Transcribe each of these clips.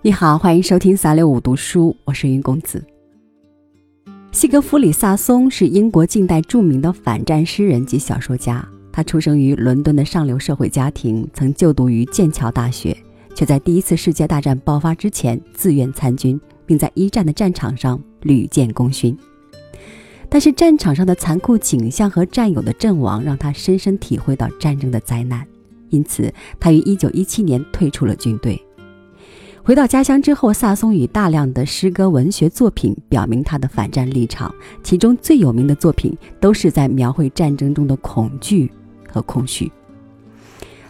你好，欢迎收听三六五读书，我是云公子。西格弗里·萨松是英国近代著名的反战诗人及小说家。他出生于伦敦的上流社会家庭，曾就读于剑桥大学，却在第一次世界大战爆发之前自愿参军，并在一战的战场上屡建功勋。但是战场上的残酷景象和战友的阵亡，让他深深体会到战争的灾难，因此他于1917年退出了军队。回到家乡之后，萨松以大量的诗歌、文学作品表明他的反战立场，其中最有名的作品都是在描绘战争中的恐惧和空虚。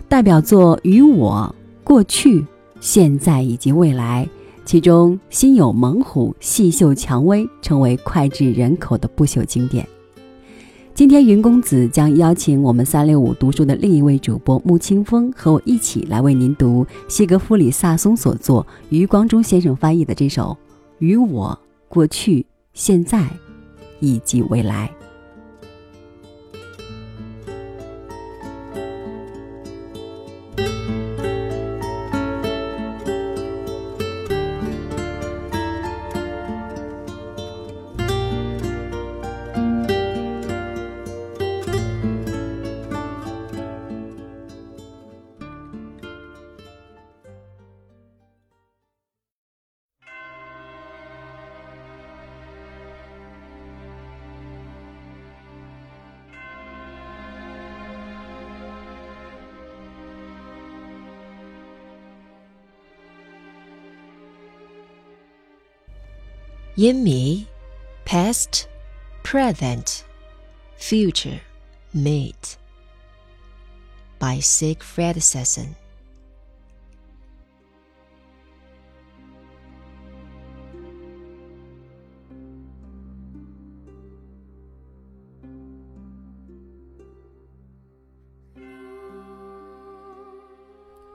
代表作《与我》《过去》《现在》以及《未来》，其中心有猛虎，细嗅蔷薇，成为脍炙人口的不朽经典。今天，云公子将邀请我们三六五读书的另一位主播穆清风和我一起来为您读西格弗里·萨松所作、余光中先生翻译的这首《与我过去、现在以及未来》。in me, past, present, future, meet. By Siegfried Sassen.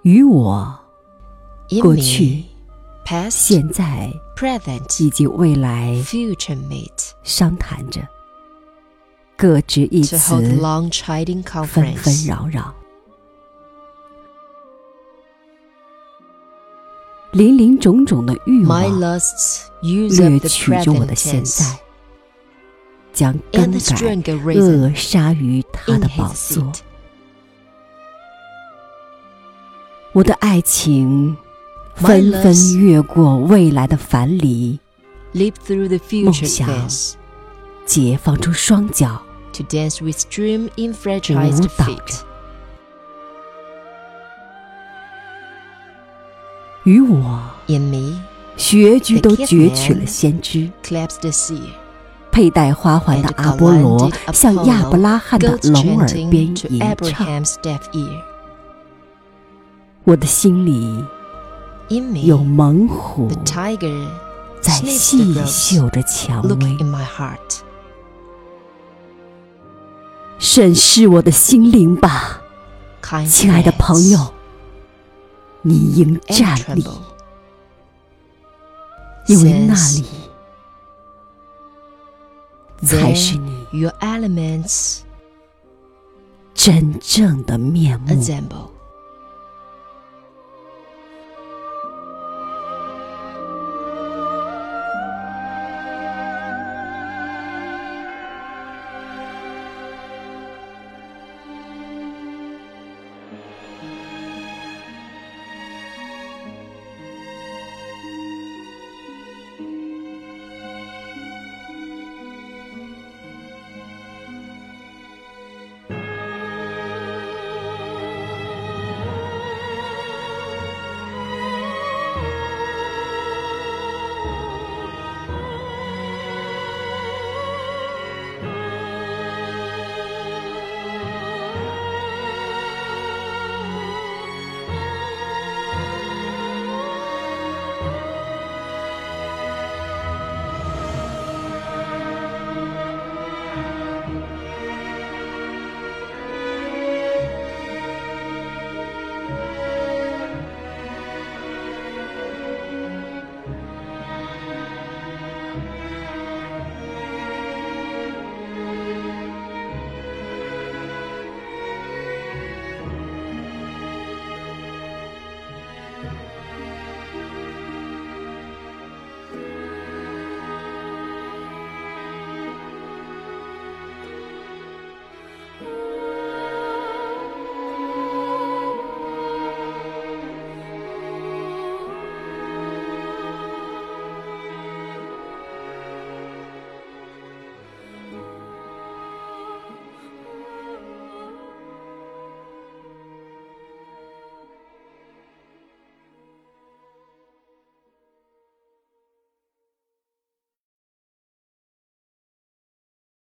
are 过去。Past, 现在 present, 以及未来 future meet. 商谈着，各执一词，hold long chiding 纷纷.扰扰。林林种种的欲望掠取着我的现在，将更改扼杀于他的宝座。我的爱情纷纷越过未来的樊篱，梦想，解放出双脚，舞蹈。与我，学菊都攫取了先知，佩戴花环的阿波罗向亚伯拉罕的龙耳边吟唱。我的心里。有猛虎在细嗅着蔷薇。审视我的心灵吧亲爱的朋友你应站立因为那里才是你真正的面目。